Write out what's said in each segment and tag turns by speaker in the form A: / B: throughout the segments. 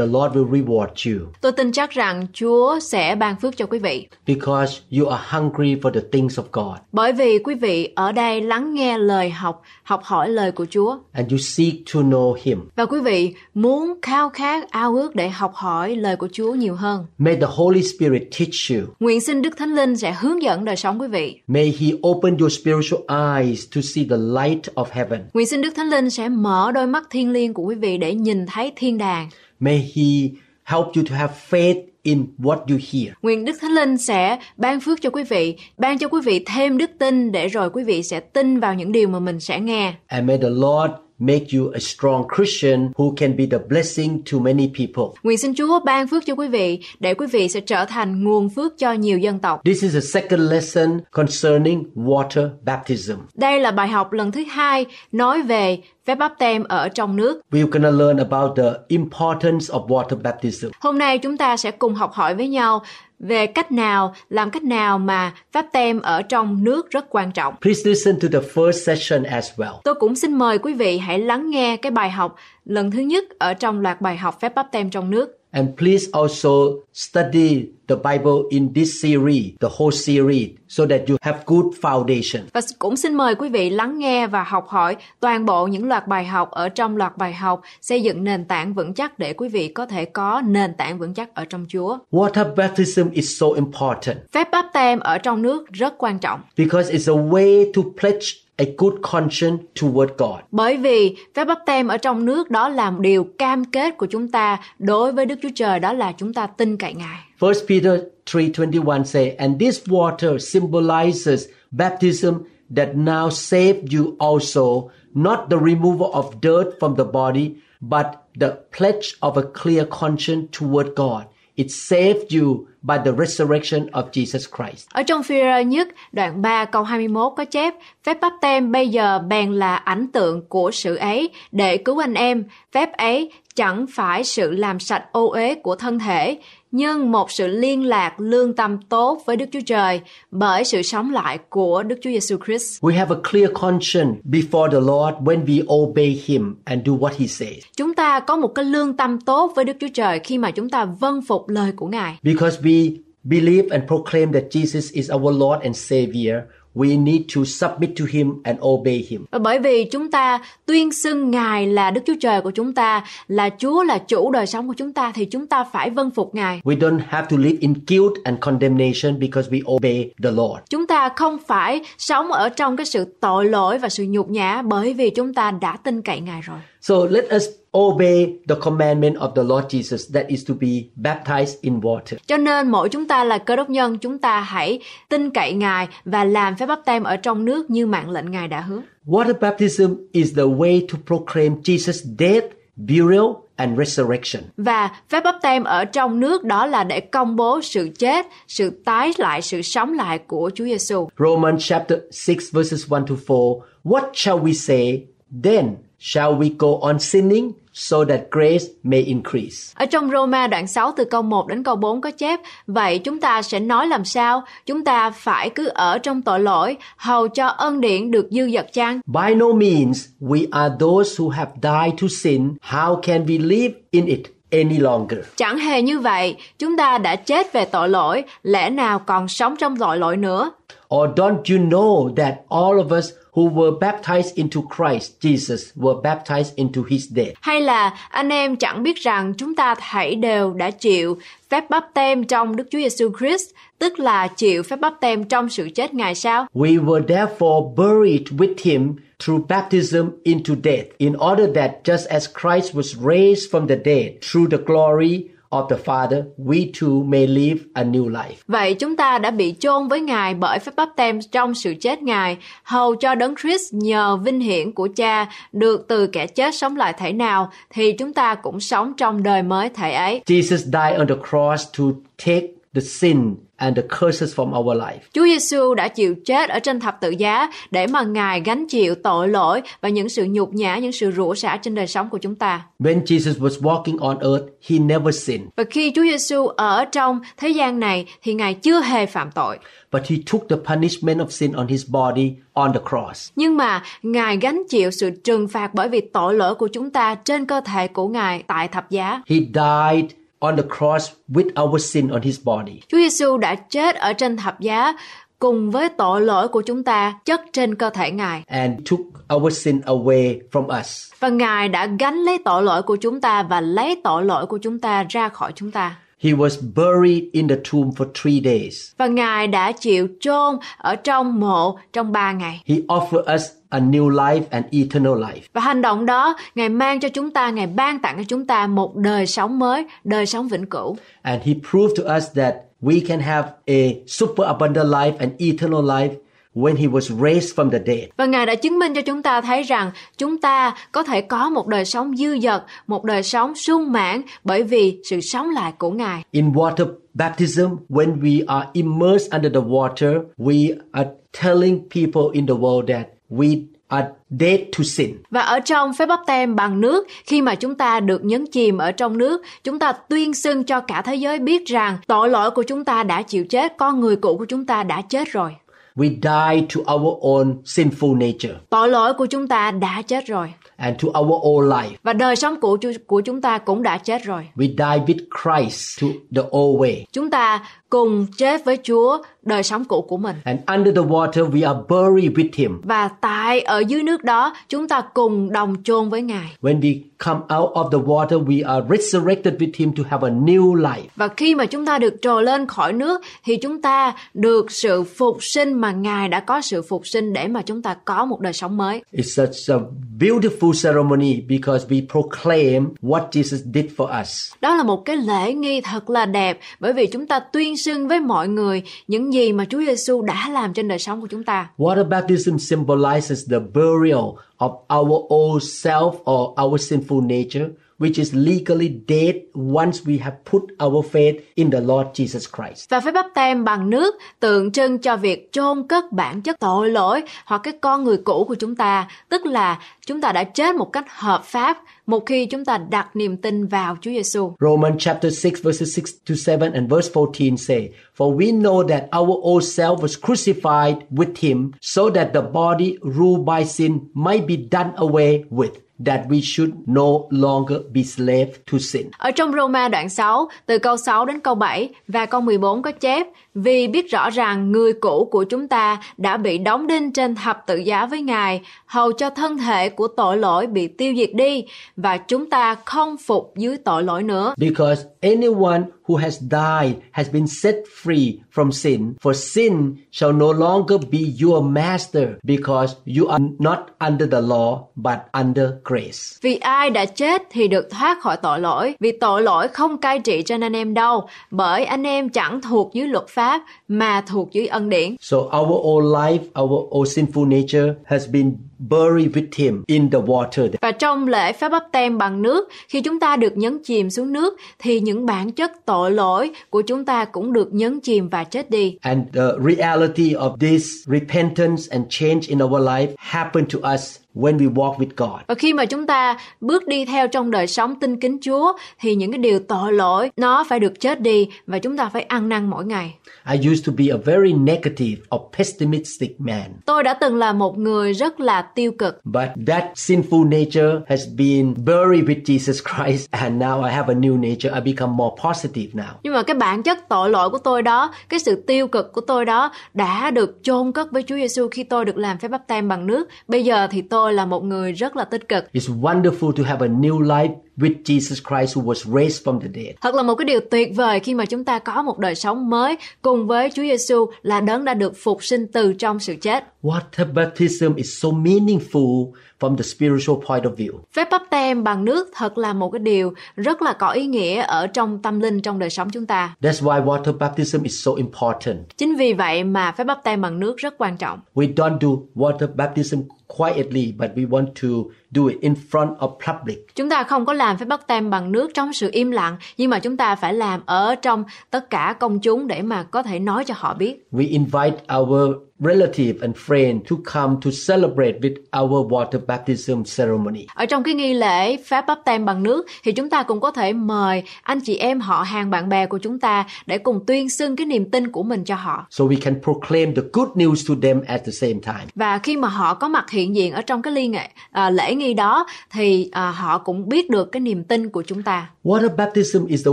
A: the Lord will reward you
B: Tôi tin chắc rằng Chúa sẽ ban phước cho quý vị.
A: because you are hungry for the things of God
B: Bởi vì quý vị ở đây lắng nghe lời học, học hỏi lời của Chúa.
A: and you seek to know Him.
B: Và quý vị muốn khao khát ao ước để học hỏi lời của Chúa nhiều hơn.
A: May the Holy Spirit teach you.
B: Nguyện xin Đức Thánh Linh sẽ hướng dẫn đời sống quý vị.
A: May He open your spiritual eyes to see the light of heaven.
B: Nguyện xin Đức Thánh Linh sẽ mở đôi mắt thiên liêng của quý vị để nhìn thấy thiên đàng.
A: May He help you to have faith in what you hear.
B: Nguyện Đức Thánh Linh sẽ ban phước cho quý vị, ban cho quý vị thêm đức tin để rồi quý vị sẽ tin vào những điều mà mình sẽ nghe.
A: And may the Lord make you a strong Christian who can be the blessing to many people.
B: Nguyện xin Chúa ban phước cho quý vị để quý vị sẽ trở thành nguồn phước cho nhiều dân tộc.
A: This is a second lesson concerning water baptism.
B: Đây là bài học lần thứ hai nói về phép báp tem ở trong nước.
A: We're to learn about the importance of water baptism.
B: Hôm nay chúng ta sẽ cùng học hỏi với nhau về cách nào, làm cách nào mà pháp tem ở trong nước rất quan trọng.
A: Please listen to the first session as well.
B: Tôi cũng xin mời quý vị hãy lắng nghe cái bài học lần thứ nhất ở trong loạt bài học phép báp tem trong nước.
A: And please also study the Bible in this series, the whole series, so that you have good foundation.
B: Và cũng xin mời quý vị lắng nghe và học hỏi toàn bộ những loạt bài học ở trong loạt bài học xây dựng nền tảng vững chắc để quý vị có thể có nền tảng vững chắc ở trong Chúa.
A: Water baptism is so important
B: Phép báp tem ở trong nước rất quan trọng.
A: because it's a way to pledge a good conscience toward God.
B: Bởi vì phép báp tem ở trong nước đó là điều cam kết của chúng ta đối với Đức Chúa Trời đó là chúng ta tin cậy Ngài.
A: 1 Peter 3:21 say, "And this water symbolizes baptism that now save you also, not the removal of dirt from the body, but the pledge of a clear conscience toward God. It saved you by the resurrection of Jesus Christ."
B: Ở trong phi nhất đoạn 3 câu 21 có chép Phép báp tem bây giờ bèn là ảnh tượng của sự ấy để cứu anh em. Phép ấy chẳng phải sự làm sạch ô uế của thân thể, nhưng một sự liên lạc lương tâm tốt với Đức Chúa Trời bởi sự sống lại của Đức Chúa Giêsu Christ.
A: We have a clear conscience before the Lord when we obey him and do what he says.
B: Chúng ta có một cái lương tâm tốt với Đức Chúa Trời khi mà chúng ta vâng phục lời của Ngài.
A: Because we believe and proclaim that Jesus is our Lord and Savior, we need to submit to him and obey him.
B: Bởi vì chúng ta tuyên xưng Ngài là Đức Chúa Trời của chúng ta, là Chúa là chủ đời sống của chúng ta thì chúng ta phải vâng phục Ngài.
A: We don't have to live in guilt and condemnation because we obey the Lord.
B: Chúng ta không phải sống ở trong cái sự tội lỗi và sự nhục nhã bởi vì chúng ta đã tin cậy Ngài rồi.
A: So let us obey the commandment of the Lord Jesus that is to be baptized in water.
B: Cho nên mỗi chúng ta là cơ đốc nhân, chúng ta hãy tin cậy Ngài và làm phép báp tem ở trong nước như mạng lệnh Ngài đã hứa.
A: Water baptism is the way to proclaim Jesus' death, burial, and resurrection.
B: Và phép báp tem ở trong nước đó là để công bố sự chết, sự tái lại, sự sống lại của Chúa Giêsu.
A: Romans chapter 6 verses 1 to 4. What shall we say then? Shall we go on sinning so that grace may increase?
B: Ở trong Roma đoạn 6 từ câu 1 đến câu 4 có chép Vậy chúng ta sẽ nói làm sao? Chúng ta phải cứ ở trong tội lỗi hầu cho ân điển được dư dật chăng?
A: By no means we are those who have died to sin. How can we live in it any longer?
B: Chẳng hề như vậy, chúng ta đã chết về tội lỗi, lẽ nào còn sống trong tội lỗi nữa?
A: Or don't you know that all of us who were baptized into Christ Jesus were baptized into his death?
B: Hay là anh em chẳng biết rằng chúng ta thảy đều đã chịu phép báp tem trong Đức Chúa Giêsu Christ, tức là chịu phép báp tem trong sự chết Ngài sao?
A: We were therefore buried with him through baptism into death, in order that just as Christ was raised from the dead through the glory of the Father, we too may live a new life.
B: Vậy chúng ta đã bị chôn với Ngài bởi phép báp tem trong sự chết Ngài, hầu cho đấng Christ nhờ vinh hiển của Cha được từ kẻ chết sống lại thể nào, thì chúng ta cũng sống trong đời mới thể ấy.
A: Jesus died on the cross to take the sin and the curses from our life.
B: Chúa Giêsu đã chịu chết ở trên thập tự giá để mà Ngài gánh chịu tội lỗi và những sự nhục nhã, những sự rủa xả trên đời sống của chúng ta.
A: When Jesus was walking on earth, he never sinned,
B: Và khi Chúa Giêsu ở trong thế gian này thì Ngài chưa hề phạm tội.
A: but he took the punishment of sin on his body on the cross.
B: Nhưng mà Ngài gánh chịu sự trừng phạt bởi vì tội lỗi của chúng ta trên cơ thể của Ngài tại thập giá.
A: He died on the cross with our sin on his body.
B: Chúa Giêsu đã chết ở trên thập giá cùng với tội lỗi của chúng ta chất trên cơ thể Ngài.
A: and took our sin away from us.
B: Và Ngài đã gánh lấy tội lỗi của chúng ta và lấy tội lỗi của chúng ta ra khỏi chúng ta.
A: He was buried in the tomb for three days.
B: Và Ngài đã chịu chôn ở trong mộ trong ba ngày.
A: He offered us a new life and eternal life.
B: Và hành động đó, Ngài mang cho chúng ta, Ngài ban tặng cho chúng ta một đời sống mới, đời sống vĩnh cửu.
A: And he proved to us that we can have a super abundant life and eternal life when he was raised from the dead.
B: Và Ngài đã chứng minh cho chúng ta thấy rằng chúng ta có thể có một đời sống dư dật, một đời sống sung mãn bởi vì sự sống lại của Ngài.
A: In water baptism, when we are immersed under the water, we are telling people in the world that we are dead to sin.
B: Và ở trong phép báp tem bằng nước, khi mà chúng ta được nhấn chìm ở trong nước, chúng ta tuyên xưng cho cả thế giới biết rằng tội lỗi của chúng ta đã chịu chết, con người cũ của chúng ta đã chết rồi.
A: We die to our own sinful nature
B: Tội lỗi của chúng ta đã chết rồi.
A: and to our old life.
B: Và đời sống chu- của chúng ta cũng đã chết rồi.
A: We die with Christ to the old way.
B: Chúng ta cùng chết với Chúa đời sống cũ của mình.
A: And under the water, we are buried with him.
B: Và tại ở dưới nước đó, chúng ta cùng đồng chôn với Ngài.
A: When we come out of the water, we are resurrected with him to have a new life.
B: Và khi mà chúng ta được trồi lên khỏi nước thì chúng ta được sự phục sinh mà Ngài đã có sự phục sinh để mà chúng ta có một đời sống mới.
A: It's such a beautiful ceremony because we proclaim what Jesus did for us.
B: Đó là một cái lễ nghi thật là đẹp bởi vì chúng ta tuyên sưng với mọi người những gì mà Chúa Giêsu đã làm trên đời sống của chúng ta.
A: Water baptism symbolizes the burial of our old self or our sinful nature, which is legally dead once we have put our faith in the Lord Jesus Christ.
B: Và phép báp tem bằng nước tượng trưng cho việc chôn cất bản chất tội lỗi hoặc cái con người cũ của chúng ta, tức là chúng ta đã chết một cách hợp pháp một khi chúng ta đặt niềm tin vào Chúa Giêsu.
A: Romans chapter 6 verses 6 to 7 and verse 14 say, For we know that our old self was crucified with him so that the body ruled by sin might be done away with, that we should no longer be slave to sin.
B: Ở trong Roma đoạn 6, từ câu 6 đến câu 7 và câu 14 có chép Vì biết rõ rằng người cũ của chúng ta đã bị đóng đinh trên thập tự giá với Ngài, hầu cho thân thể của tội lỗi bị tiêu diệt đi, và chúng ta không phục dưới tội lỗi nữa.
A: Because anyone who has died has been set free from sin, for sin shall no longer be your master, because you are not under the law, but under grace.
B: Vì ai đã chết thì được thoát khỏi tội lỗi, vì tội lỗi không cai trị trên anh em đâu, bởi anh em chẳng thuộc dưới luật pháp mà thuộc dưới ân điển.
A: So our old life, our old sinful nature has been buried with him in the water.
B: Và trong lễ phép bắp tem bằng nước, khi chúng ta được nhấn chìm xuống nước, thì những bản chất tội lỗi của chúng ta cũng được nhấn chìm và chết đi.
A: And the reality of this repentance and change in our life happened to us when we walk with God.
B: Và khi mà chúng ta bước đi theo trong đời sống tinh kính Chúa, thì những cái điều tội lỗi nó phải được chết đi và chúng ta phải ăn năn mỗi ngày.
A: I used to be a very negative or pessimistic man.
B: Tôi đã từng là một người rất là tiêu cực.
A: But that sinful nature has been buried with Jesus Christ, and now I have a new nature. I become more positive now.
B: Nhưng mà cái bản chất tội lỗi của tôi đó, cái sự tiêu cực của tôi đó đã được chôn cất với Chúa Giêsu khi tôi được làm phép báp tem bằng nước. Bây giờ thì tôi là một người rất là tích cực.
A: It's wonderful to have a new life with Jesus Christ who was raised from the dead.
B: Thật là một cái điều tuyệt vời khi mà chúng ta có một đời sống mới cùng với Chúa Giêsu là đấng đã được phục sinh từ trong sự chết.
A: Water baptism is so meaningful from the spiritual point of view.
B: Phép bắp tem bằng nước thật là một cái điều rất là có ý nghĩa ở trong tâm linh trong đời sống chúng ta.
A: That's why water baptism is so important.
B: Chính vì vậy mà phép bắp tem bằng nước rất quan trọng.
A: We don't do water baptism quietly, but we want to do it in front of public.
B: Chúng ta không có làm phép báp tem bằng nước trong sự im lặng, nhưng mà chúng ta phải làm ở trong tất cả công chúng để mà có thể nói cho họ biết.
A: We invite our relative and friend to come to celebrate with our water baptism ceremony.
B: Ở trong cái nghi lễ phép báp tem bằng nước thì chúng ta cũng có thể mời anh chị em họ hàng bạn bè của chúng ta để cùng tuyên xưng cái niềm tin của mình cho họ.
A: So we can proclaim the good news to them at the same time.
B: Và khi mà họ có mặt hiện diện ở trong cái ly nghệ à, lễ nghi đó thì à, họ cũng biết được cái niềm tin của chúng ta.
A: Water baptism is the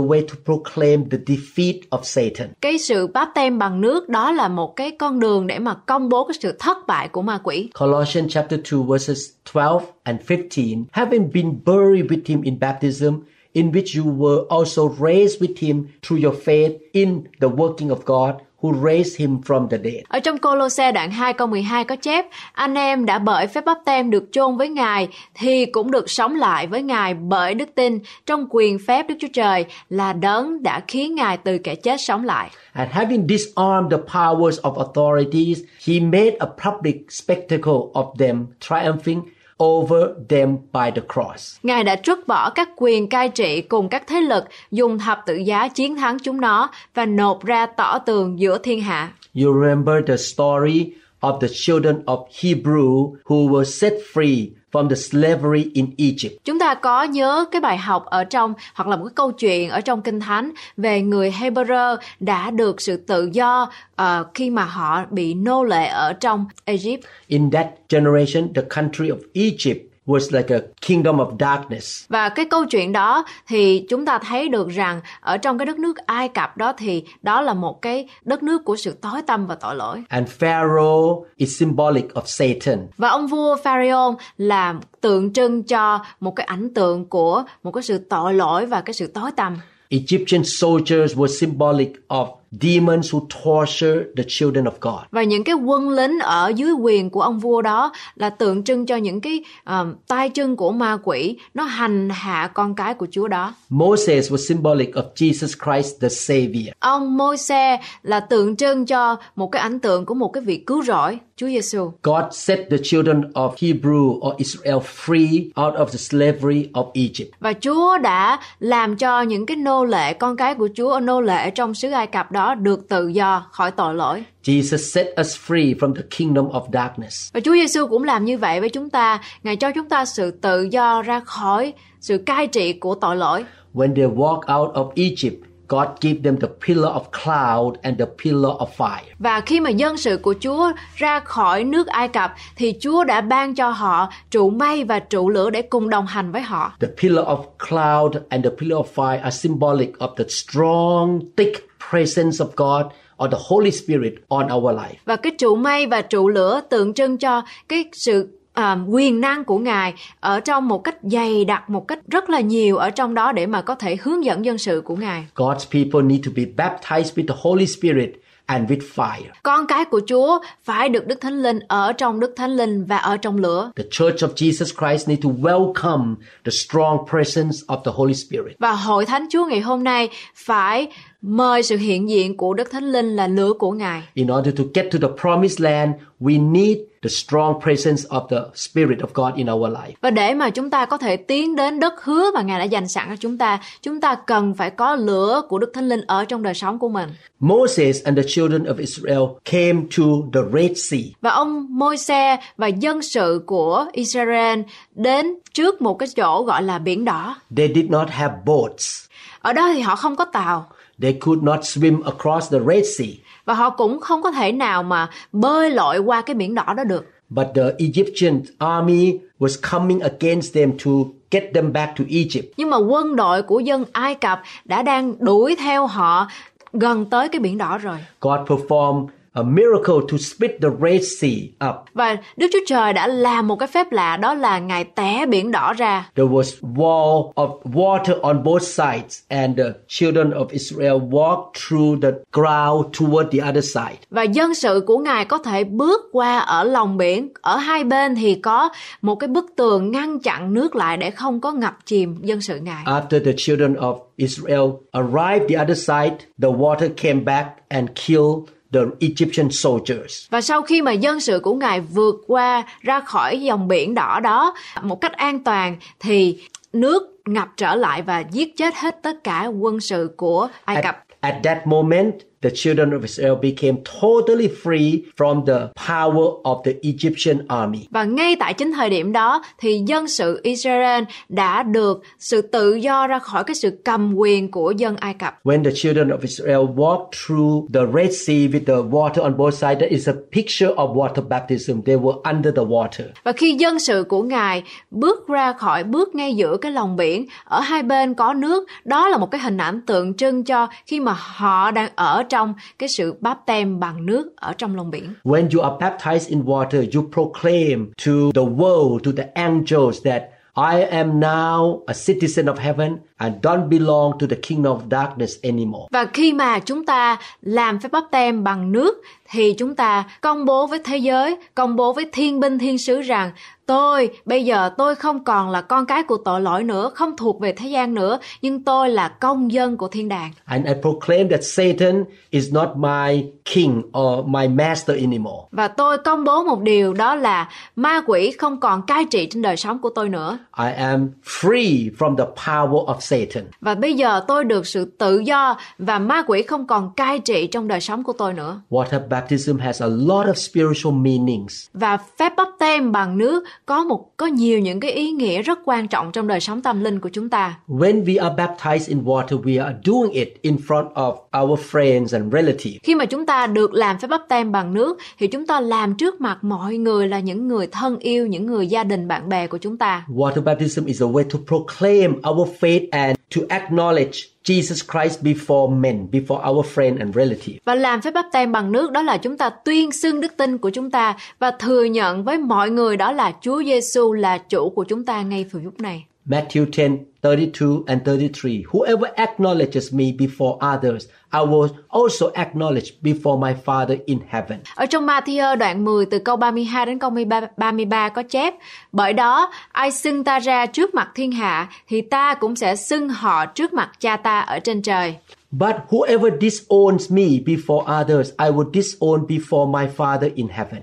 A: way to proclaim the defeat of Satan.
B: Cái sự báp tem bằng nước đó là một cái con đường để mà công bố cái sự thất bại của ma quỷ.
A: Colossians chapter 2 verses 12 and 15 having been buried with him in baptism in which you were also raised with him through your faith in the working of God who raised him from the dead.
B: Ở trong Cô-lô-se đoạn 2 câu 12 có chép Anh em đã bởi phép báp tem được chôn với Ngài Thì cũng được sống lại với Ngài bởi đức tin Trong quyền phép Đức Chúa Trời là đấng đã khiến Ngài từ kẻ chết sống lại
A: And having disarmed the powers of authorities, he made a public spectacle of them, triumphing over them by the cross.
B: Ngài đã trút bỏ các quyền cai trị cùng các thế lực Dùng thập tự giá chiến thắng chúng nó Và nộp ra tỏ tường giữa thiên hạ
A: You remember the story of the children of Hebrew who were set free from the slavery in Egypt.
B: Chúng ta có nhớ cái bài học ở trong hoặc là một cái câu chuyện ở trong Kinh Thánh về người Hebrew đã được sự tự do ờ, khi mà họ bị nô lệ ở trong Egypt.
A: In that generation, the country of Egypt was like a kingdom of darkness.
B: Và cái câu chuyện đó thì chúng ta thấy được rằng ở trong cái đất nước Ai Cập đó thì đó là một cái đất nước của sự tối tăm và tội lỗi.
A: And Pharaoh is symbolic of Satan.
B: Và ông vua Pharaoh là tượng trưng cho một cái ảnh tượng của một cái sự tội lỗi và cái sự tối tăm.
A: Egyptian soldiers were symbolic of demons who torture the children of God.
B: Và những cái quân lính ở dưới quyền của ông vua đó là tượng trưng cho những cái um, tay chân của ma quỷ nó hành hạ con cái của Chúa đó.
A: Moses was symbolic of Jesus Christ the Savior.
B: Ông Môi-se là tượng trưng cho một cái ảnh tượng của một cái vị cứu rỗi, Chúa Giêsu.
A: God set the children of Hebrew or Israel free out of the slavery of Egypt.
B: Và Chúa đã làm cho những cái nô lệ, con cái của Chúa nô lệ trong xứ Ai Cập đó được tự do khỏi tội lỗi.
A: Jesus set us free from the kingdom of darkness.
B: Và Chúa Giêsu cũng làm như vậy với chúng ta. Ngài cho chúng ta sự tự do ra khỏi sự cai trị của tội lỗi.
A: When they walk out of Egypt, God gave them the pillar of cloud and the pillar of fire.
B: Và khi mà dân sự của Chúa ra khỏi nước Ai Cập thì Chúa đã ban cho họ trụ mây và trụ lửa để cùng đồng hành với họ.
A: The pillar of cloud and the pillar of fire are symbolic of the strong, thick presence of God or the Holy Spirit on our life.
B: Và cái trụ mây và trụ lửa tượng trưng cho cái sự à, quyền năng của Ngài ở trong một cách dày đặc, một cách rất là nhiều ở trong đó để mà có thể hướng dẫn dân sự của Ngài.
A: God's people need to be baptized with the Holy Spirit and with fire.
B: Con cái của Chúa phải được Đức Thánh Linh ở trong Đức Thánh Linh và ở trong lửa.
A: The Church of Jesus Christ need to welcome the strong presence of the Holy Spirit.
B: Và hội thánh Chúa ngày hôm nay phải mời sự hiện diện của Đức Thánh Linh là lửa của Ngài.
A: In order to get to the promised land, we need the strong presence of the Spirit of God in our life.
B: Và để mà chúng ta có thể tiến đến đất hứa mà Ngài đã dành sẵn cho chúng ta, chúng ta cần phải có lửa của Đức Thánh Linh ở trong đời sống của mình.
A: Moses and the children of Israel came to the Red Sea.
B: Và ông Môi-se và dân sự của Israel đến trước một cái chỗ gọi là biển đỏ.
A: They did not have boats.
B: Ở đó thì họ không có tàu
A: They could not swim across the Red Sea.
B: và họ cũng không có thể nào mà bơi lội qua cái biển đỏ đó được.
A: But the Egyptian army was coming against them to get them back to Egypt.
B: Nhưng mà quân đội của dân Ai Cập đã đang đuổi theo họ gần tới cái biển đỏ rồi.
A: God performed a miracle to split the Red Sea up.
B: Và Đức Chúa Trời đã làm một cái phép lạ đó là Ngài té biển đỏ ra.
A: There was wall of water on both sides and the children of Israel walked through the ground toward the other side.
B: Và dân sự của Ngài có thể bước qua ở lòng biển. Ở hai bên thì có một cái bức tường ngăn chặn nước lại để không có ngập chìm dân sự Ngài.
A: After the children of Israel arrived the other side, the water came back and killed the Egyptian soldiers.
B: Và sau khi mà dân sự của Ngài vượt qua ra khỏi dòng biển đỏ đó một cách an toàn thì nước ngập trở lại và giết chết hết tất cả quân sự của Ai
A: At,
B: Cập.
A: at that moment, the children of Israel became totally free from the power of the Egyptian army.
B: Và ngay tại chính thời điểm đó thì dân sự Israel đã được sự tự do ra khỏi cái sự cầm quyền của dân Ai Cập.
A: When the children of Israel walked through the Red Sea with the water on both sides, that is a picture of water baptism. They were under the water.
B: Và khi dân sự của Ngài bước ra khỏi bước ngay giữa cái lòng biển, ở hai bên có nước, đó là một cái hình ảnh tượng trưng cho khi mà họ đang ở trong cái sự báp tem bằng nước ở trong lòng biển.
A: When you are baptized in water, you proclaim to the world, to the angels that I am now a citizen of heaven and don't belong to the kingdom of darkness anymore.
B: Và khi mà chúng ta làm phép báp tem bằng nước thì chúng ta công bố với thế giới, công bố với thiên binh thiên sứ rằng tôi bây giờ tôi không còn là con cái của tội lỗi nữa, không thuộc về thế gian nữa, nhưng tôi là công dân của thiên đàng.
A: And I proclaim that Satan is not my king or my master anymore.
B: Và tôi công bố một điều đó là ma quỷ không còn cai trị trên đời sống của tôi nữa.
A: I am free from the power of Satan.
B: Và bây giờ tôi được sự tự do và ma quỷ không còn cai trị trong đời sống của tôi nữa.
A: Water baptism has a lot of spiritual meanings.
B: Và phép bắp tem bằng nước có một có nhiều những cái ý nghĩa rất quan trọng trong đời sống tâm linh của chúng ta.
A: When we are baptized in water, we are doing it in front of our friends and relatives.
B: Khi mà chúng ta được làm phép bắp tem bằng nước thì chúng ta làm trước mặt mọi người là những người thân yêu, những người gia đình bạn bè của chúng ta.
A: Water baptism is a way to proclaim our faith and to acknowledge Jesus Christ before men, before our friend and relative.
B: Và làm phép báp tem bằng nước đó là chúng ta tuyên xưng đức tin của chúng ta và thừa nhận với mọi người đó là Chúa Giêsu là chủ của chúng ta ngay từ lúc này.
A: Matthew 10, 32 and 33. Whoever acknowledges me before others, I will also acknowledge before my Father in heaven.
B: Ở trong Matthew đoạn 10 từ câu 32 đến câu 33 có chép Bởi đó, ai xưng ta ra trước mặt thiên hạ thì ta cũng sẽ xưng họ trước mặt cha ta ở trên trời.
A: But whoever disowns me before others, I will disown before my Father in heaven.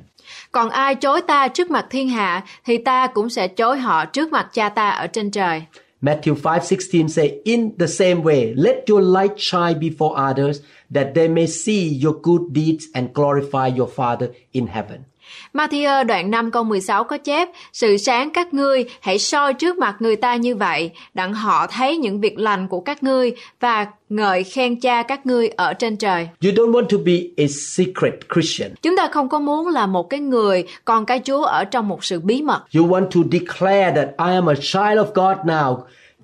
B: Còn ai chối ta trước mặt thiên hạ thì ta cũng sẽ chối họ trước mặt cha ta ở trên trời.
A: Matthew 5:16 say, In the same way, let your light shine before others, that they may see your good deeds and glorify your Father in heaven.
B: Matthew đoạn 5 câu 16 có chép Sự sáng các ngươi hãy soi trước mặt người ta như vậy đặng họ thấy những việc lành của các ngươi và ngợi khen cha các ngươi ở trên trời.
A: You don't want to be a secret Christian.
B: Chúng ta không có muốn là một cái người con cái Chúa ở trong một sự bí mật.
A: You want to declare that I am a child of God now.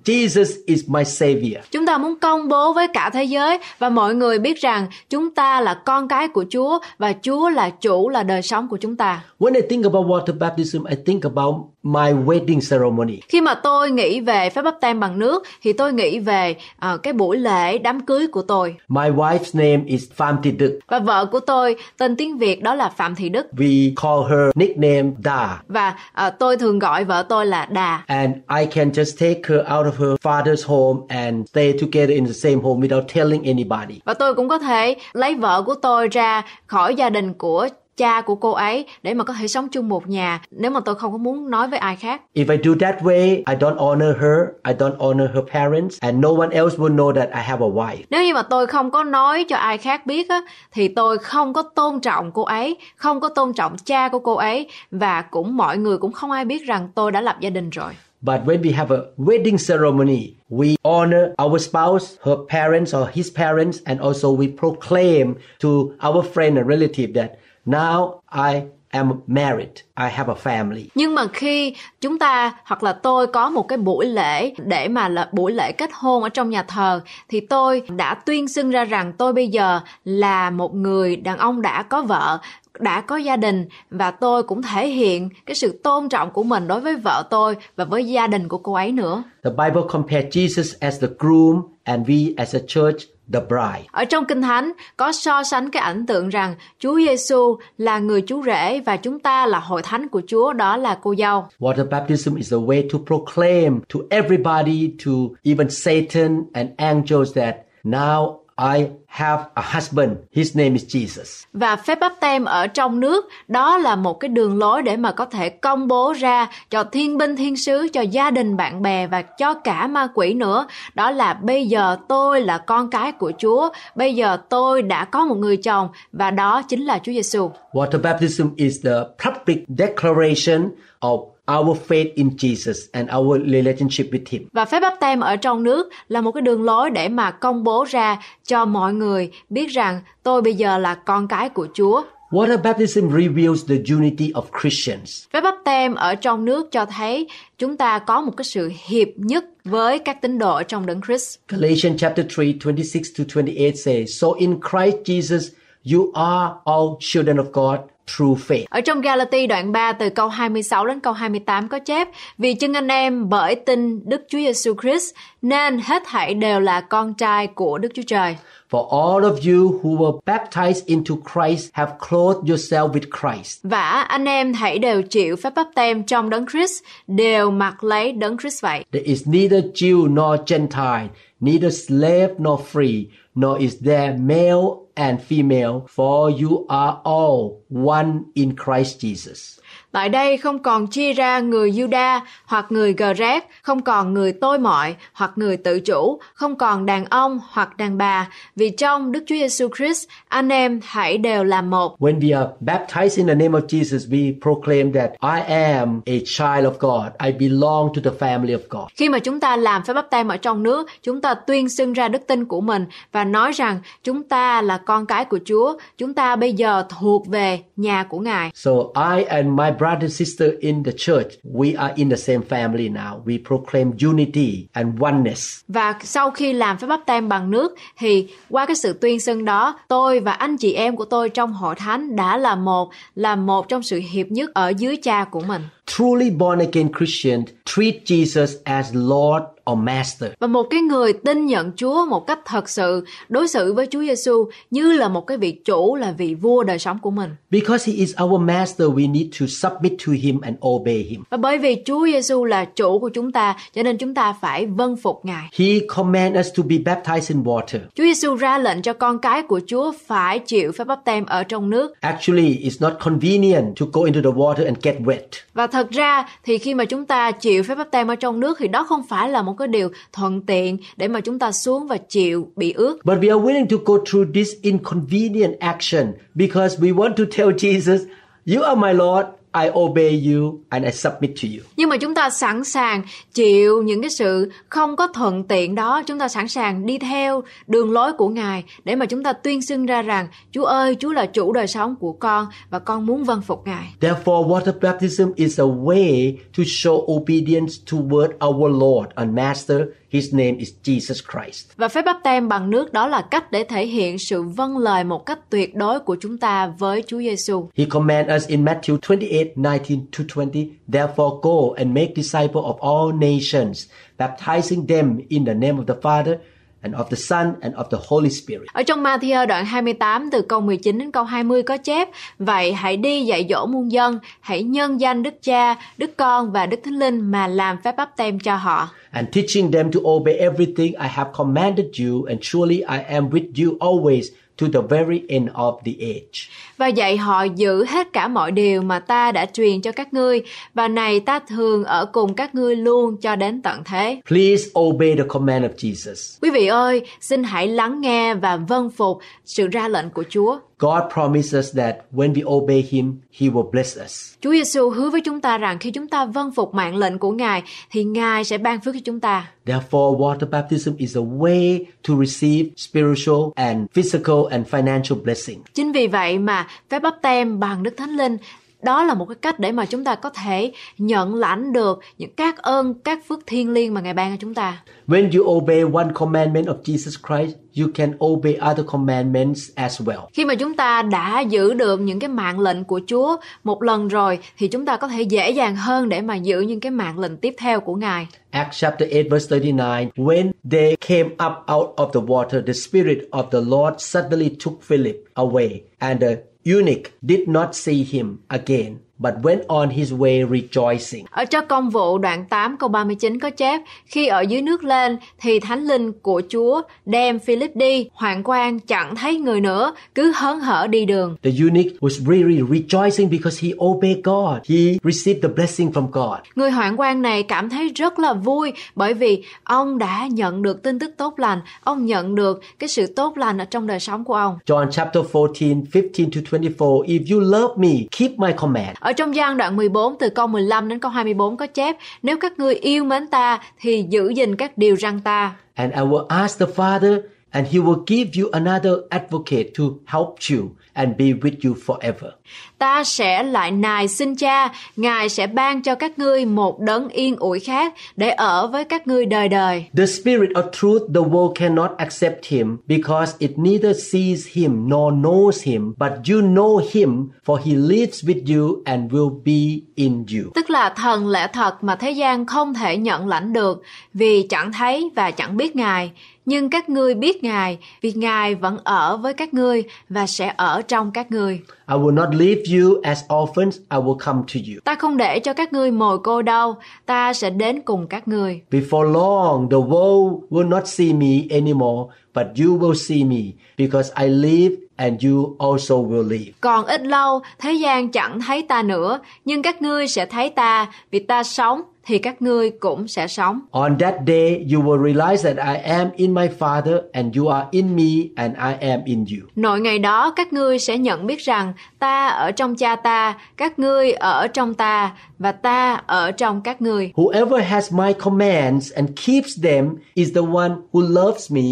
A: Jesus is my savior.
B: Chúng ta muốn công bố với cả thế giới và mọi người biết rằng chúng ta là con cái của Chúa và Chúa là chủ là đời sống của chúng ta.
A: When I think about water baptism, I think about my wedding ceremony.
B: Khi mà tôi nghĩ về phép báp tem bằng nước thì tôi nghĩ về ờ, cái buổi lễ đám cưới của tôi.
A: My wife's name is Pham Thị Đức.
B: Và vợ của tôi tên tiếng Việt đó là Phạm Thị Đức
A: We call her nickname Da.
B: và ờ, tôi thường gọi vợ tôi là Đà.
A: And I can just take her out of her father's home and stay together in the same home without telling anybody.
B: Và tôi cũng có thể lấy vợ của tôi ra khỏi gia đình của cha của cô ấy để mà có thể sống chung một nhà nếu mà tôi không có muốn nói với ai khác.
A: If I do that way, I don't honor her, I don't honor her parents, and no one else will know that I have a wife.
B: Nếu như mà tôi không có nói cho ai khác biết á thì tôi không có tôn trọng cô ấy, không có tôn trọng cha của cô ấy và cũng mọi người cũng không ai biết rằng tôi đã lập gia đình rồi.
A: But when we have a wedding ceremony, we honor our spouse, her parents or his parents, and also we proclaim to our friend and relative that now I am married, I have a family.
B: Nhưng mà khi chúng ta hoặc là tôi có một cái buổi lễ để mà là buổi lễ kết hôn ở trong nhà thờ thì tôi đã tuyên xưng ra rằng tôi bây giờ là một người đàn ông đã có vợ đã có gia đình và tôi cũng thể hiện cái sự tôn trọng của mình đối với vợ tôi và với gia đình của cô ấy nữa.
A: The Bible compares Jesus as the groom and we as a church, the bride.
B: Ở trong Kinh Thánh có so sánh cái ảnh tượng rằng Chúa Giêsu là người chú rể và chúng ta là hội thánh của Chúa đó là cô dâu.
A: Water baptism is a way to proclaim to everybody, to even Satan and angels that now I have a husband. His name is Jesus.
B: Và phép báp tem ở trong nước đó là một cái đường lối để mà có thể công bố ra cho thiên binh thiên sứ, cho gia đình bạn bè và cho cả ma quỷ nữa. Đó là bây giờ tôi là con cái của Chúa, bây giờ tôi đã có một người chồng và đó chính là Chúa Giêsu.
A: Water baptism is the public declaration of our faith in Jesus and our relationship with Him.
B: Và phép báp tem ở trong nước là một cái đường lối để mà công bố ra cho mọi người biết rằng tôi bây giờ là con cái của Chúa.
A: Water baptism reveals the unity of Christians.
B: Phép báp tem ở trong nước cho thấy chúng ta có một cái sự hiệp nhất với các tín đồ ở trong đấng Christ.
A: Galatians chapter 3, 26 to 28 says, So in Christ Jesus, you are all children of God through faith.
B: Ở trong Galati đoạn 3 từ câu 26 đến câu 28 có chép Vì chân anh em bởi tin Đức Chúa Giêsu Christ nên hết thảy đều là con trai của Đức Chúa Trời.
A: For all of you who were baptized into Christ have clothed yourself with Christ.
B: Và anh em hãy đều chịu phép báp tem trong đấng Christ, đều mặc lấy đấng Christ vậy.
A: There is neither Jew nor Gentile, neither slave nor free, nor is there male and female, for you are all one in Christ Jesus.
B: Tại đây không còn chia ra người Juda hoặc người Rét, không còn người tôi mọi hoặc người tự chủ, không còn đàn ông hoặc đàn bà, vì trong Đức Chúa Giêsu Christ anh em hãy đều là một.
A: When we are baptized in the name of Jesus, we proclaim that I am a child of God. I belong to the family of God.
B: Khi mà chúng ta làm phép báp tem ở trong nước, chúng ta tuyên xưng ra đức tin của mình và nói rằng chúng ta là con cái của Chúa, chúng ta bây giờ thuộc về nhà của Ngài.
A: So I and my brother and sister in the church, we are in the same family now. We proclaim unity and oneness.
B: Và sau khi làm phép báp tem bằng nước thì qua cái sự tuyên xưng đó, tôi và anh chị em của tôi trong hội thánh đã là một, là một trong sự hiệp nhất ở dưới cha của mình.
A: Truly born again Christians treat Jesus as Lord or Master.
B: Và một cái người tin nhận Chúa một cách thật sự đối xử với Chúa Giêsu như là một cái vị chủ là vị vua đời sống của mình.
A: Because he is our master, we need to submit to him and obey him.
B: Và bởi vì Chúa Giêsu là chủ của chúng ta, cho nên chúng ta phải vâng phục Ngài.
A: He commands us to be baptized in water.
B: Chúa Giêsu ra lệnh cho con cái của Chúa phải chịu phép báp tem ở trong nước.
A: Actually, it's not convenient to go into the water and get wet.
B: Và thật ra thì khi mà chúng ta chịu phép báp tem ở trong nước thì đó không phải là một một cái điều thuận tiện để mà chúng ta xuống và chịu bị ướt.
A: But we are willing to go through this inconvenient action because we want to tell Jesus, You are my Lord, I obey you and I submit to you.
B: Nhưng mà chúng ta sẵn sàng chịu những cái sự không có thuận tiện đó, chúng ta sẵn sàng đi theo đường lối của Ngài để mà chúng ta tuyên xưng ra rằng Chúa ơi, Chúa là chủ đời sống của con và con muốn vâng phục Ngài.
A: Therefore, water baptism is a way to show obedience toward our Lord and Master. His name is Jesus Christ.
B: Và phép báp tem bằng nước đó là cách để thể hiện sự vâng lời một cách tuyệt đối của chúng ta với Chúa Giêsu.
A: He commands us in Matthew 28 19 to 20. Therefore, go and make disciples of all nations, baptizing them in the name of the Father and of the Son and of the Holy Spirit.
B: Ở trong Matthew đoạn 28 từ câu 19 đến câu 20 có chép Vậy hãy đi dạy dỗ muôn dân, hãy nhân danh Đức Cha, Đức Con và Đức Thánh Linh mà làm phép báp tem cho họ.
A: and teaching them to obey everything I have commanded you, and surely I am with you always to the very end of the age.
B: Và dạy họ giữ hết cả mọi điều mà ta đã truyền cho các ngươi Và này ta thường ở cùng các ngươi luôn cho đến tận thế
A: Please obey the command of Jesus.
B: Quý vị ơi, xin hãy lắng nghe và vâng phục sự ra lệnh của Chúa
A: God promises that when we obey Him, He will bless us.
B: Chúa Giêsu hứa với chúng ta rằng khi chúng ta vâng phục mạng lệnh của Ngài thì Ngài sẽ ban phước cho chúng ta.
A: Therefore, water baptism is a way to receive spiritual and physical and financial blessing.
B: Chính vì vậy mà phép báp tem bằng Đức Thánh Linh đó là một cái cách để mà chúng ta có thể nhận lãnh được những các ơn, các phước thiên liêng mà Ngài ban cho chúng ta.
A: When you obey one commandment of Jesus Christ, you can obey other commandments as well.
B: Khi mà chúng ta đã giữ được những cái mạng lệnh của Chúa một lần rồi thì chúng ta có thể dễ dàng hơn để mà giữ những cái mạng lệnh tiếp theo của Ngài.
A: Acts chapter 8 verse 39 When they came up out of the water the spirit of the Lord suddenly took Philip away and the eunuch did not see him again but went on his way rejoicing.
B: Ở cho công vụ đoạn 8 câu 39 có chép, khi ở dưới nước lên thì thánh linh của Chúa đem Philip đi, hoàng quan chẳng thấy người nữa, cứ hớn hở đi đường.
A: The eunuch was really rejoicing because he obeyed God. He received the blessing from God.
B: Người hoạn quan này cảm thấy rất là vui bởi vì ông đã nhận được tin tức tốt lành, ông nhận được cái sự tốt lành ở trong đời sống của ông.
A: John chapter 14, 15 to 24. If you love me, keep my command.
B: Ở trong gian đoạn 14 từ câu 15 đến câu 24 có chép, nếu các ngươi yêu mến ta thì giữ gìn các điều răn ta.
A: And I will ask the Father, and he will give you another advocate to help you and be with you forever.
B: Ta sẽ lại nài xin cha, Ngài sẽ ban cho các ngươi một đấng yên ủi khác để ở với các ngươi đời đời.
A: The Spirit of truth, the world cannot accept him because it neither sees him nor knows him, but you know him, for he lives with you and will be in you.
B: Tức là thần lẽ thật mà thế gian không thể nhận lãnh được vì chẳng thấy và chẳng biết Ngài. Nhưng các ngươi biết Ngài vì Ngài vẫn ở với các ngươi và sẽ ở trong các ngươi.
A: I will not leave you as orphans, I will come to you.
B: Ta không để cho các ngươi mồi cô đâu, ta sẽ đến cùng các ngươi.
A: Before long, the world will not see me anymore, but you will see me, because I live and you also will live.
B: Còn ít lâu, thế gian chẳng thấy ta nữa, nhưng các ngươi sẽ thấy ta, vì ta sống thì các ngươi cũng sẽ sống.
A: On that day, you will realize that I am in my Father, and you are in me, and I am in you.
B: Nội ngày đó các ngươi sẽ nhận biết rằng ta ở trong cha ta, các ngươi ở trong ta và ta ở trong các ngươi.
A: Whoever has my commands and keeps them is the one who loves me.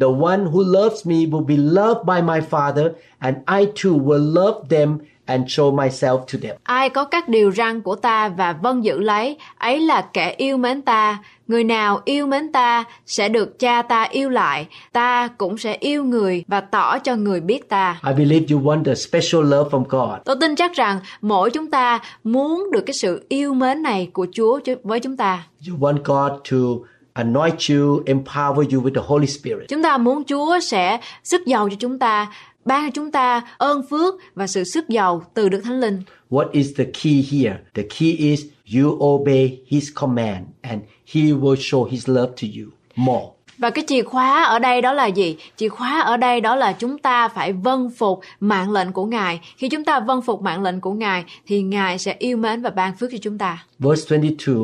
A: The one who loves me will be loved by my Father, and I too will love them and show myself to them.
B: Ai có các điều răn của ta và vâng giữ lấy, ấy là kẻ yêu mến ta. Người nào yêu mến ta sẽ được cha ta yêu lại, ta cũng sẽ yêu người và tỏ cho người biết ta.
A: I believe you want a special love from God.
B: Tôi tin chắc rằng mỗi chúng ta muốn được cái sự yêu mến này của Chúa với chúng ta.
A: You want God to anoint you, empower you with the Holy Spirit.
B: Chúng ta muốn Chúa sẽ sức giàu cho chúng ta, ban cho chúng ta ơn phước và sự sức giàu từ Đức Thánh Linh.
A: What is the key here? The key is you obey His command and He will show His love to you more.
B: Và cái chìa khóa ở đây đó là gì? Chìa khóa ở đây đó là chúng ta phải vâng phục mạng lệnh của Ngài. Khi chúng ta vâng phục mạng lệnh của Ngài thì Ngài sẽ yêu mến và ban phước cho chúng ta.
A: Verse 22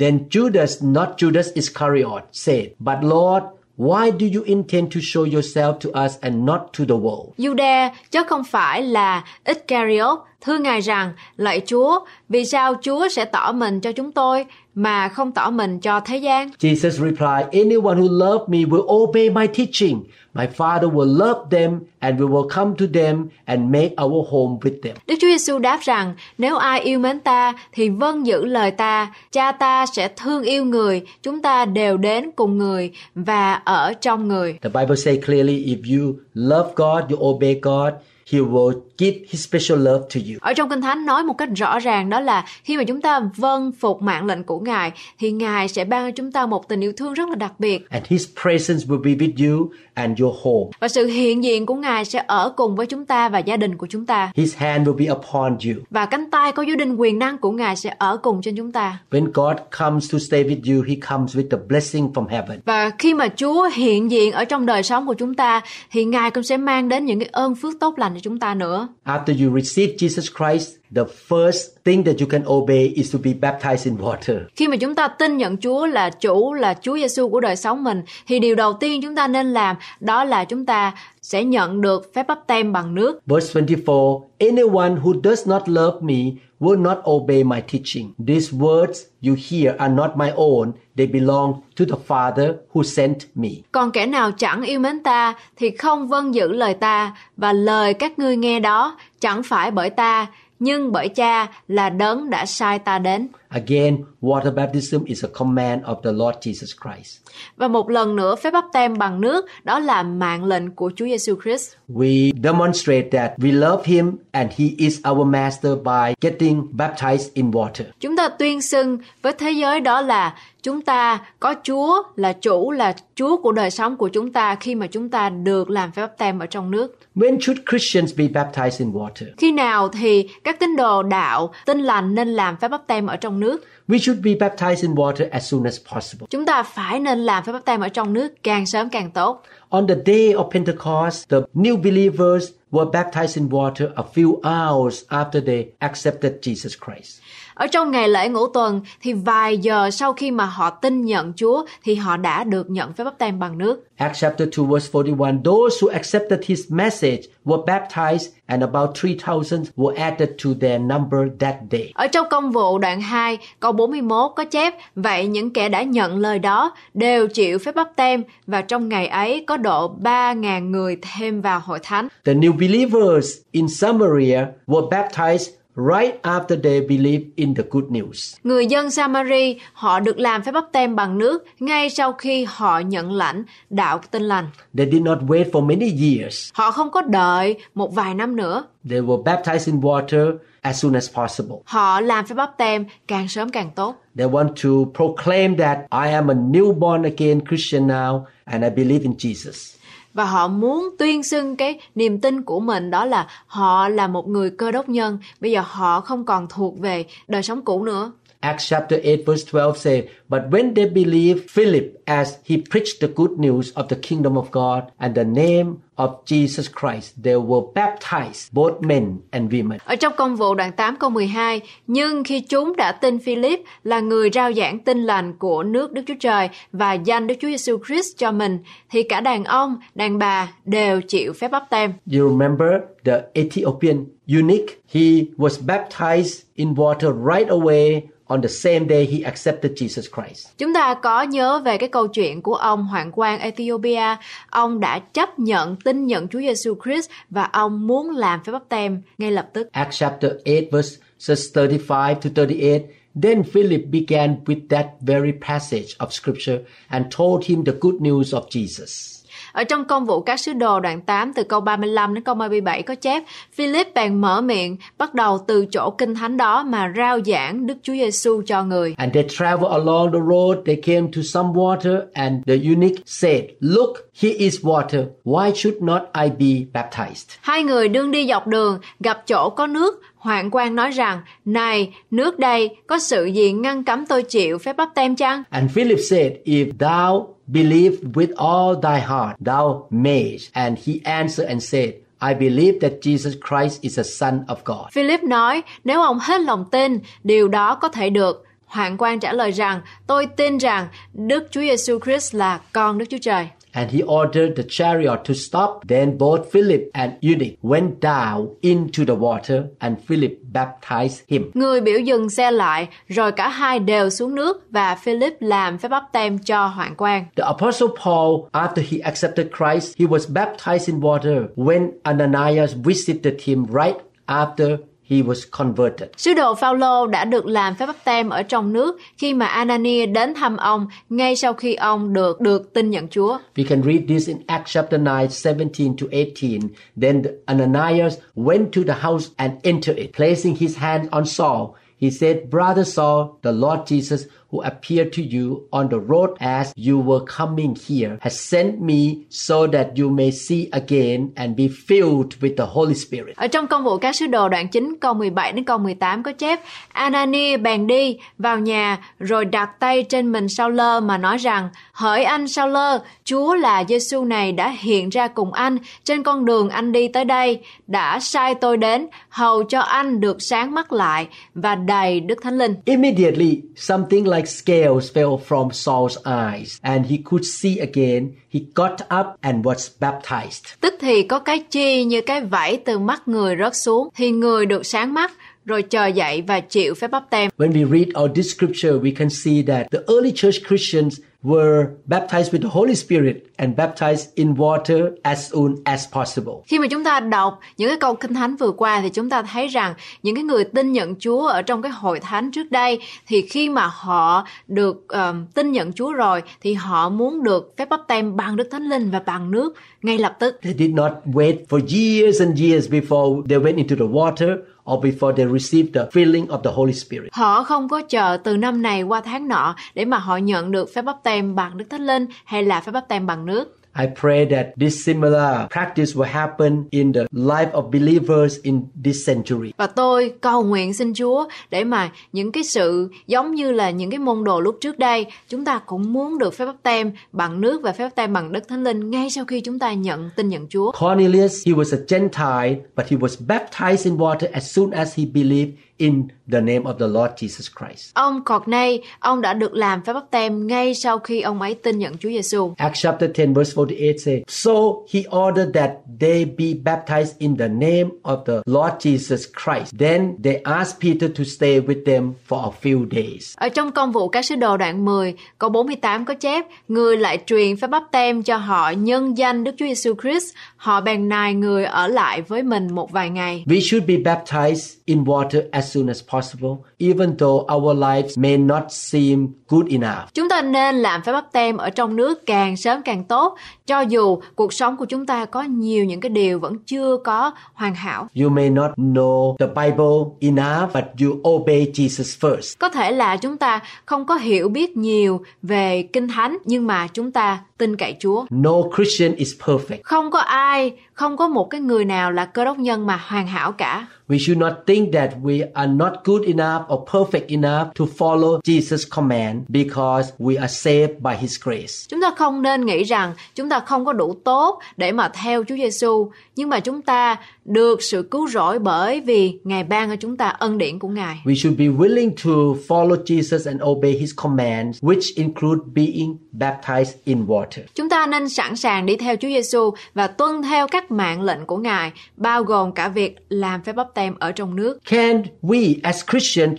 A: Then Judas, not Judas Iscariot, said, But Lord, why do you intend to show yourself to us and not to the world?
B: Jude chứ không phải là Iscariot, thưa Ngài rằng, lạy Chúa, vì sao Chúa sẽ tỏ mình cho chúng tôi mà không tỏ mình cho thế gian
A: Jesus replied, Anyone who loves me will obey my teaching. My Father will love them, and we will come to them and make our home with them.
B: Đức Chúa Giêsu đáp rằng nếu ai yêu mến ta thì vâng giữ lời ta cha ta sẽ thương yêu người chúng ta đều đến cùng người và ở trong người
A: The Bible says clearly if you love God, you obey God, He will give His special love to you.
B: Ở trong Kinh Thánh nói một cách rõ ràng đó là khi mà chúng ta vâng phục mạng lệnh của Ngài thì Ngài sẽ ban cho chúng ta một tình yêu thương rất là đặc biệt
A: And His presence will be with you and your home.
B: và sự hiện diện của Ngài sẽ ở cùng với chúng ta và gia đình của chúng ta
A: His hand will be upon you.
B: và cánh tay có giới định quyền năng của Ngài sẽ ở cùng trên chúng ta.
A: When God comes to stay with you, He comes with the blessing from heaven.
B: Và khi mà Chúa hiện diện ở trong đời sống của chúng ta thì Ngài cũng sẽ mang đến những cái ơn phước tốt lành cho chúng ta nữa.
A: After you receive Jesus Christ, the first thing that you can obey is to be baptized in water.
B: Khi mà chúng ta tin nhận Chúa là chủ là Chúa Giêsu của đời sống mình thì điều đầu tiên chúng ta nên làm đó là chúng ta sẽ nhận được phép báp tem bằng nước.
A: Verse 24 Anyone who does not love me will not obey my teaching. These words you hear are not my own, they belong to the Father who sent me.
B: Còn kẻ nào chẳng yêu mến ta thì không vâng giữ lời ta và lời các ngươi nghe đó chẳng phải bởi ta nhưng bởi cha là đấng đã sai ta đến.
A: Again, water baptism is a command of the Lord Jesus Christ.
B: Và một lần nữa phép báp tem bằng nước đó là mạng lệnh của Chúa Giêsu Christ.
A: We demonstrate that we love Him and He is our Master by getting baptized in water.
B: Chúng ta tuyên xưng với thế giới đó là chúng ta có Chúa là chủ là Chúa của đời sống của chúng ta khi mà chúng ta được làm phép báp tem ở trong nước.
A: When should Christians be baptized in water?
B: Khi nào thì các tín đồ đạo tin lành nên làm phép báp tem ở trong nước?
A: We should be baptized in water as soon as possible.
B: Chúng ta phải nên làm phép báp tem ở trong nước càng sớm càng tốt.
A: On the day of Pentecost, the new believers were baptized in water a few hours after they accepted Jesus Christ.
B: Ở trong ngày lễ ngũ tuần thì vài giờ sau khi mà họ tin nhận Chúa thì họ đã được nhận phép báp tem bằng nước.
A: Acts chapter 2 verse 41 Those who accepted his message were baptized and about 3,000 were added to their number that day.
B: Ở trong công vụ đoạn 2 câu 41 có chép Vậy những kẻ đã nhận lời đó đều chịu phép báp tem và trong ngày ấy có độ 3.000 người thêm vào hội thánh.
A: The new believers in Samaria were baptized right after they believed in the good news.
B: Người dân Samari họ được làm phép báp tem bằng nước ngay sau khi họ nhận lãnh đạo tin lành.
A: They did not wait for many years.
B: Họ không có đợi một vài năm nữa.
A: They were baptized in water as soon as possible.
B: Họ làm phép báp tem càng sớm càng tốt.
A: They want to proclaim that I am a newborn again Christian now and I believe in Jesus.
B: Và họ muốn tuyên xưng cái niềm tin của mình đó là họ là một người cơ đốc nhân. Bây giờ họ không còn thuộc về đời sống cũ nữa.
A: Acts chapter 8 verse 12 say, But when they believed Philip as he preached the good news of the kingdom of God and the name of Jesus Christ, they were baptized, both men and women.
B: Ở trong công vụ đoạn 8 câu 12, nhưng khi chúng đã tin Philip là người rao giảng tin lành của nước Đức Chúa Trời và danh Đức Chúa Giêsu Christ cho mình, thì cả đàn ông, đàn bà đều chịu phép báp tem.
A: You remember the Ethiopian eunuch? He was baptized in water right away on the same day he accepted Jesus Christ.
B: Chúng ta có nhớ về cái câu chuyện của ông hoàng quan Ethiopia. Ông đã chấp nhận tin nhận Chúa Giêsu Christ và ông muốn làm phép báp tem ngay lập tức.
A: Acts chapter 8 verses 35 to 38 Then Philip began with that very passage of scripture and told him the good news of Jesus.
B: Ở trong công vụ các sứ đồ đoạn 8 từ câu 35 đến câu 37 có chép Philip bèn mở miệng bắt đầu từ chỗ kinh thánh đó mà rao giảng Đức Chúa Giêsu cho người.
A: And they traveled along the road. They came to some water, and the eunuch said, Look, here is water. Why should not I be baptized?
B: Hai người đương đi dọc đường gặp chỗ có nước Hoàng quan nói rằng, này, nước đây, có sự gì ngăn cấm tôi chịu phép bắp tem chăng?
A: And Philip said, If thou believe with all thy heart, thou mayest. And he answered and said, I believe that Jesus Christ is the Son of God.
B: Philip nói, nếu ông hết lòng tin, điều đó có thể được. Hoàng quan trả lời rằng, tôi tin rằng Đức Chúa Giêsu Christ là con Đức Chúa Trời.
A: And he ordered the chariot to stop. Then both Philip and eunuch went down into the water, and Philip baptized him.
B: Người biểu dừng xe lại, rồi cả hai đều xuống nước và Philip làm phép bắp tem cho hoàng quan.
A: The apostle Paul, after he accepted Christ, he was baptized in water when Ananias visited him right after he was converted.
B: Sứ đồ Phaolô đã được làm phép báp tem ở trong nước khi mà Anania đến thăm ông ngay sau khi ông được được tin nhận Chúa.
A: We can read this in Acts chapter 9, 17 to 18. Then the Ananias went to the house and entered it, placing his hand on Saul. He said, Brother Saul, the Lord Jesus, who appeared to you on the road as you were coming here, has sent me so that you may see again and be filled with the Holy Spirit.
B: Ở trong công vụ các sứ đồ đoạn 9 câu 17 đến câu 18 có chép Anani bèn đi vào nhà rồi đặt tay trên mình sao lơ mà nói rằng Hỡi anh sao lơ, Chúa là Giêsu này đã hiện ra cùng anh trên con đường anh đi tới đây, đã sai tôi đến hầu cho anh được sáng mắt lại và đầy Đức Thánh Linh.
A: Immediately, something like scales fell from Saul's eyes, and he could see again. He got up and was baptized.
B: Tức thì có cái chi như cái vảy từ mắt người rớt xuống, thì người được sáng mắt, rồi chờ dậy và chịu phép bắp tem.
A: When we read all this scripture, we can see that the early church Christians were baptized with the Holy Spirit and baptized in water as soon as possible.
B: Khi mà chúng ta đọc những cái câu kinh thánh vừa qua thì chúng ta thấy rằng những cái người tin nhận Chúa ở trong cái hội thánh trước đây thì khi mà họ được um, tin nhận Chúa rồi thì họ muốn được phép báp tem bằng Đức Thánh Linh và bằng nước ngay lập tức.
A: They did not wait for years and years before they went into the water or before they received the filling of the Holy Spirit.
B: Họ không có chờ từ năm này qua tháng nọ để mà họ nhận được phép báp tem bằng Đức Thánh Linh hay là phép báp tem bằng nước.
A: I pray that this similar practice will happen in the life of believers in this century.
B: Và tôi cầu nguyện xin Chúa để mà những cái sự giống như là những cái môn đồ lúc trước đây, chúng ta cũng muốn được phép báp tem bằng nước và phép báp tem bằng Đức Thánh Linh ngay sau khi chúng ta nhận tin nhận Chúa.
A: Cornelius, he was a Gentile, but he was baptized in water as soon as he believed in the name of the Lord Jesus Christ.
B: Ông Courtney, ông đã được làm phép báp tem ngay sau khi ông ấy tin nhận Chúa Giêsu.
A: Acts chapter 10 verse 48 say, So he ordered that they be baptized in the name of the Lord Jesus Christ. Then they asked Peter to stay with them for a few days.
B: Ở trong công vụ các sứ đồ đoạn 10, câu 48 có chép, người lại truyền phép báp tem cho họ nhân danh Đức Chúa Giêsu Christ, họ bèn nài người ở lại với mình một vài ngày.
A: We should be baptized in water as soon as possible, possible. Even though our lives may not seem good enough.
B: Chúng ta nên làm phép báp tem ở trong nước càng sớm càng tốt, cho dù cuộc sống của chúng ta có nhiều những cái điều vẫn chưa có hoàn hảo.
A: You may not know the Bible enough, but you obey Jesus first.
B: Có thể là chúng ta không có hiểu biết nhiều về kinh thánh nhưng mà chúng ta tin cậy Chúa.
A: No Christian is perfect.
B: Không có ai, không có một cái người nào là cơ đốc nhân mà hoàn hảo cả.
A: We should not think that we are not good enough or perfect enough to follow Jesus' command because we are saved by His grace.
B: Chúng ta không nên nghĩ rằng chúng ta không có đủ tốt để mà theo Chúa Giêsu, nhưng mà chúng ta được sự cứu rỗi bởi vì Ngài ban cho chúng ta ân điển của Ngài.
A: We should be willing to follow Jesus and obey His commands, which include being baptized in water.
B: Chúng ta nên sẵn sàng đi theo Chúa Giêsu và tuân theo các mạng lệnh của Ngài, bao gồm cả việc làm phép báp tem ở trong nước.
A: Can we as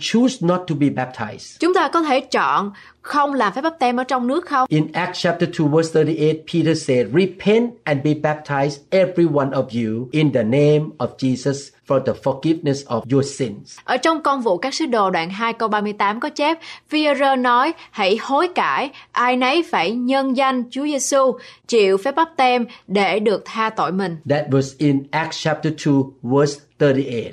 A: Choose not to be baptized?
B: Chúng ta có thể chọn không làm phép báp tem ở trong nước không?
A: In Acts chapter 2 verse 38, Peter said, Repent and be baptized, every one of you, in the name of Jesus for the forgiveness of your sins.
B: Ở trong công vụ các sứ đồ đoạn 2 câu 38 có chép, Phi-e-rơ nói, hãy hối cải, ai nấy phải nhân danh Chúa Giêsu chịu phép báp tem để được tha tội mình.
A: That was in Acts chapter 2 verse 38.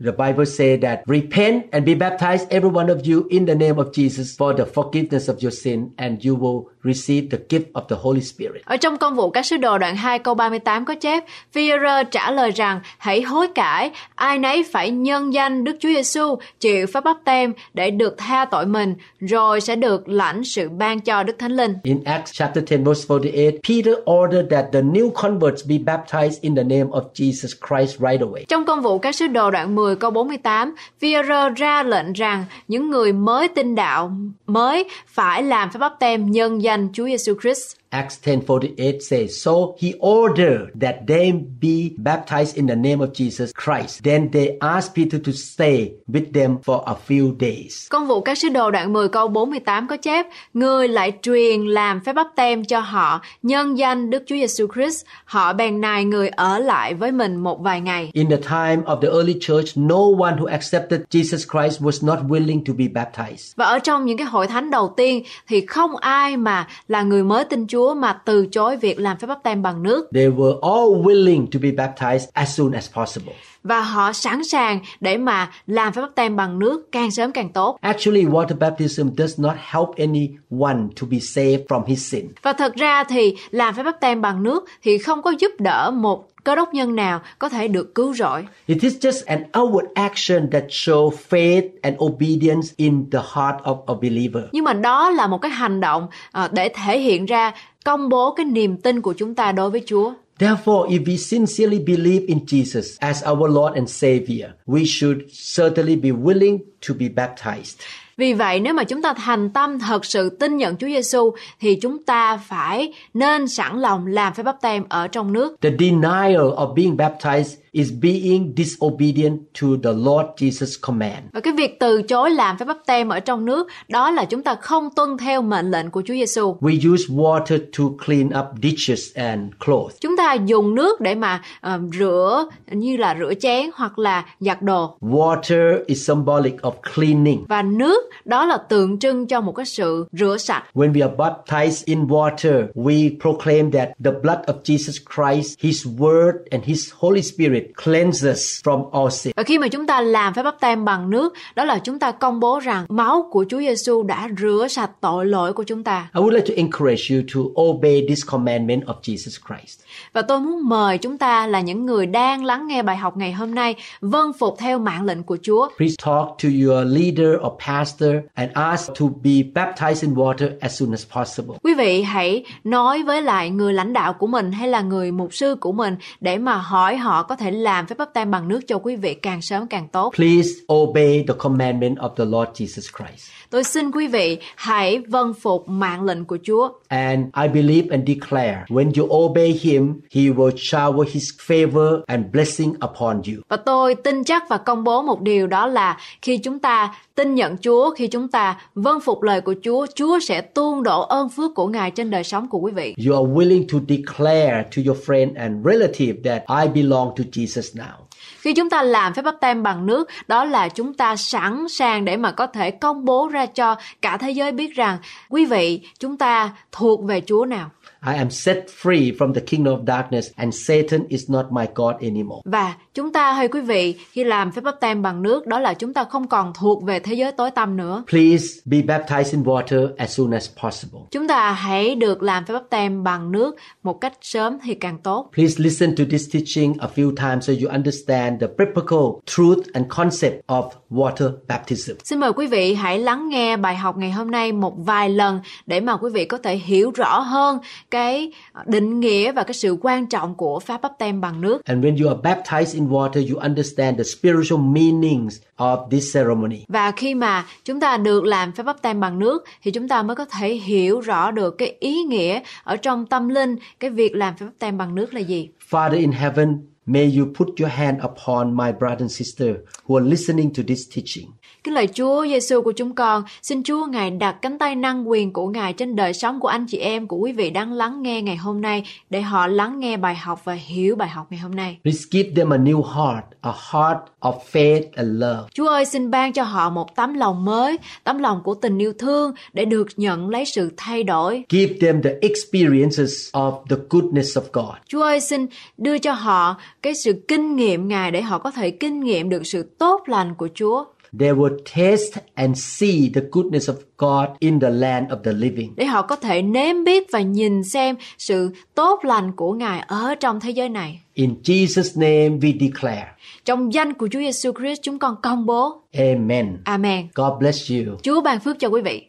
A: The Bible says that repent and be baptized, every one of you, in the name of Jesus for the forgiveness of your sin, and you will receive the gift of the Holy Spirit.
B: Ở trong công vụ các sứ đồ đoạn 2 câu 38 có chép, Phi-e-rơ trả lời rằng, hãy hối cải, ai nấy phải nhân danh Đức Chúa Giêsu chịu phép báp tem để được tha tội mình, rồi sẽ được lãnh sự ban cho Đức Thánh Linh.
A: In Acts chapter 10 verse 48, Peter ordered that the new converts be baptized in the name of Jesus Christ right away.
B: Trong công vụ các sứ đồ đoạn 10 câu 48, Phi-e-rơ ra lệnh rằng những người mới tin đạo mới phải làm phép báp tem nhân danh Chúa Giêsu Christ.
A: Acts 10:48 says, So he ordered that they be baptized in the name of Jesus Christ. Then they asked Peter to stay with them for a few days.
B: Công vụ các sứ đồ đoạn 10 câu 48 có chép, người lại truyền làm phép báp tem cho họ nhân danh Đức Chúa Giêsu Christ. Họ bèn nài người ở lại với mình một vài ngày.
A: In the time of the early church, no one who accepted Jesus Christ was not willing to be baptized.
B: Và ở trong những cái hội thánh đầu tiên thì không ai mà là người mới tin Chúa mà từ chối việc làm phép báp tem bằng nước
A: They were all willing to be baptized as soon as possible.
B: và họ sẵn sàng để mà làm phép báp tem bằng nước càng sớm càng tốt.
A: Actually, water baptism does not help anyone to be saved from his sin.
B: Và thật ra thì làm phép báp tem bằng nước thì không có giúp đỡ một cơ đốc nhân nào có thể được cứu rỗi.
A: It is just an outward action that show faith and obedience in the heart of a believer.
B: Nhưng mà đó là một cái hành động à, để thể hiện ra công bố cái niềm tin của chúng ta đối với Chúa.
A: Therefore, if we sincerely believe in Jesus as our Lord and Savior, we should certainly be willing to be baptized.
B: Vì vậy, nếu mà chúng ta thành tâm thật sự tin nhận Chúa Giêsu thì chúng ta phải nên sẵn lòng làm phép báp têm ở trong nước.
A: The denial of being baptized is being disobedient to the Lord Jesus' command.
B: Và cái việc từ chối làm phép báp têm ở trong nước đó là chúng ta không tuân theo mệnh lệnh của Chúa Giêsu.
A: We use water to clean up dishes and clothes.
B: Chúng ta dùng nước để mà ờ, rửa như là rửa chén hoặc là giặt đồ.
A: Water is symbolic of cleaning.
B: Và nước đó là tượng trưng cho một cái sự rửa sạch.
A: When we are baptized in water, we proclaim that the blood of Jesus Christ, His Word, and His Holy Spirit cleanses from all sin.
B: Và khi mà chúng ta làm phép báp têm bằng nước, đó là chúng ta công bố rằng máu của Chúa Giêsu đã rửa sạch tội lỗi của chúng ta.
A: I would like to encourage you to obey this commandment of Jesus Christ.
B: Và tôi muốn mời chúng ta là những người đang lắng nghe bài học ngày hôm nay vâng phục theo mạng lệnh của Chúa.
A: Please talk to your leader or pastor and ask to be baptized in water as soon as possible.
B: Quý vị hãy nói với lại người lãnh đạo của mình hay là người mục sư của mình để mà hỏi họ có thể làm phép báp têm bằng nước cho quý vị càng sớm càng tốt.
A: Please obey the commandment of the Lord Jesus Christ.
B: Tôi xin quý vị hãy vâng phục mạng lệnh của Chúa.
A: And I believe and declare when you obey Him, He will shower His favor and blessing upon you.
B: Và tôi tin chắc và công bố một điều đó là khi chúng ta tin nhận Chúa, khi chúng ta vâng phục lời của Chúa, Chúa sẽ tuôn đổ ơn phước của Ngài trên đời sống của quý vị.
A: You are willing to declare to your friend and relative that I belong to Jesus now.
B: Khi chúng ta làm phép báp têm bằng nước, đó là chúng ta sẵn sàng để mà có thể công bố ra cho cả thế giới biết rằng quý vị, chúng ta thuộc về Chúa nào.
A: I am set free from the kingdom of darkness and Satan is not my God anymore.
B: Và chúng ta hay quý vị khi làm phép báp têm bằng nước đó là chúng ta không còn thuộc về thế giới tối tăm nữa.
A: Please be baptized in water as soon as possible.
B: Chúng ta hãy được làm phép báp têm bằng nước một cách sớm thì càng tốt.
A: Please listen to this teaching a few times so you understand the biblical truth and concept of water baptism.
B: Xin mời quý vị hãy lắng nghe bài học ngày hôm nay một vài lần để mà quý vị có thể hiểu rõ hơn cái định nghĩa và cái sự quan trọng của pháp báp têm bằng nước.
A: And when you are baptized in water, you understand the spiritual meanings of this ceremony.
B: Và khi mà chúng ta được làm phép báp têm bằng nước thì chúng ta mới có thể hiểu rõ được cái ý nghĩa ở trong tâm linh cái việc làm phép báp têm bằng nước là gì.
A: Father in heaven, may you put your hand upon my brother and sister who are listening to this teaching.
B: Kính lạy Chúa Giêsu của chúng con, xin Chúa Ngài đặt cánh tay năng quyền của Ngài trên đời sống của anh chị em của quý vị đang lắng nghe ngày hôm nay để họ lắng nghe bài học và hiểu bài học ngày hôm nay.
A: Please give them a new heart, a heart of faith and love.
B: Chúa ơi xin ban cho họ một tấm lòng mới, tấm lòng của tình yêu thương để được nhận lấy sự thay đổi.
A: Give them the experiences of the goodness of God.
B: Chúa ơi xin đưa cho họ cái sự kinh nghiệm Ngài để họ có thể kinh nghiệm được sự tốt lành của Chúa.
A: They will taste and see the goodness of God in the land of the living.
B: Để họ có thể nếm biết và nhìn xem sự tốt lành của Ngài ở trong thế giới này.
A: In Jesus' name we declare.
B: Trong danh của Chúa Giêsu Christ chúng con công bố.
A: Amen.
B: Amen.
A: God bless you.
B: Chúa ban phước cho quý vị.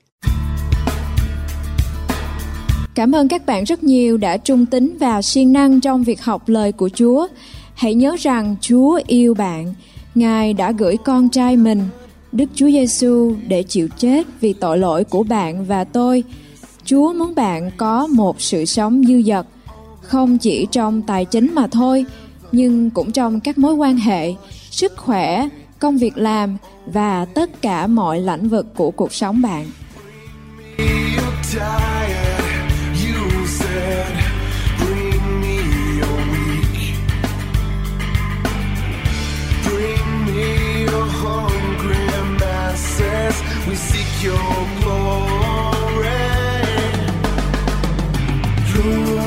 C: Cảm ơn các bạn rất nhiều đã trung tín và siêng năng trong việc học lời của Chúa. Hãy nhớ rằng Chúa yêu bạn. Ngài đã gửi con trai mình, Đức Chúa Giêsu để chịu chết vì tội lỗi của bạn và tôi. Chúa muốn bạn có một sự sống dư dật, không chỉ trong tài chính mà thôi, nhưng cũng trong các mối quan hệ, sức khỏe, công việc làm và tất cả mọi lĩnh vực của cuộc sống bạn.
D: You're tired, you said, hungry masses. We seek your glory. Lord,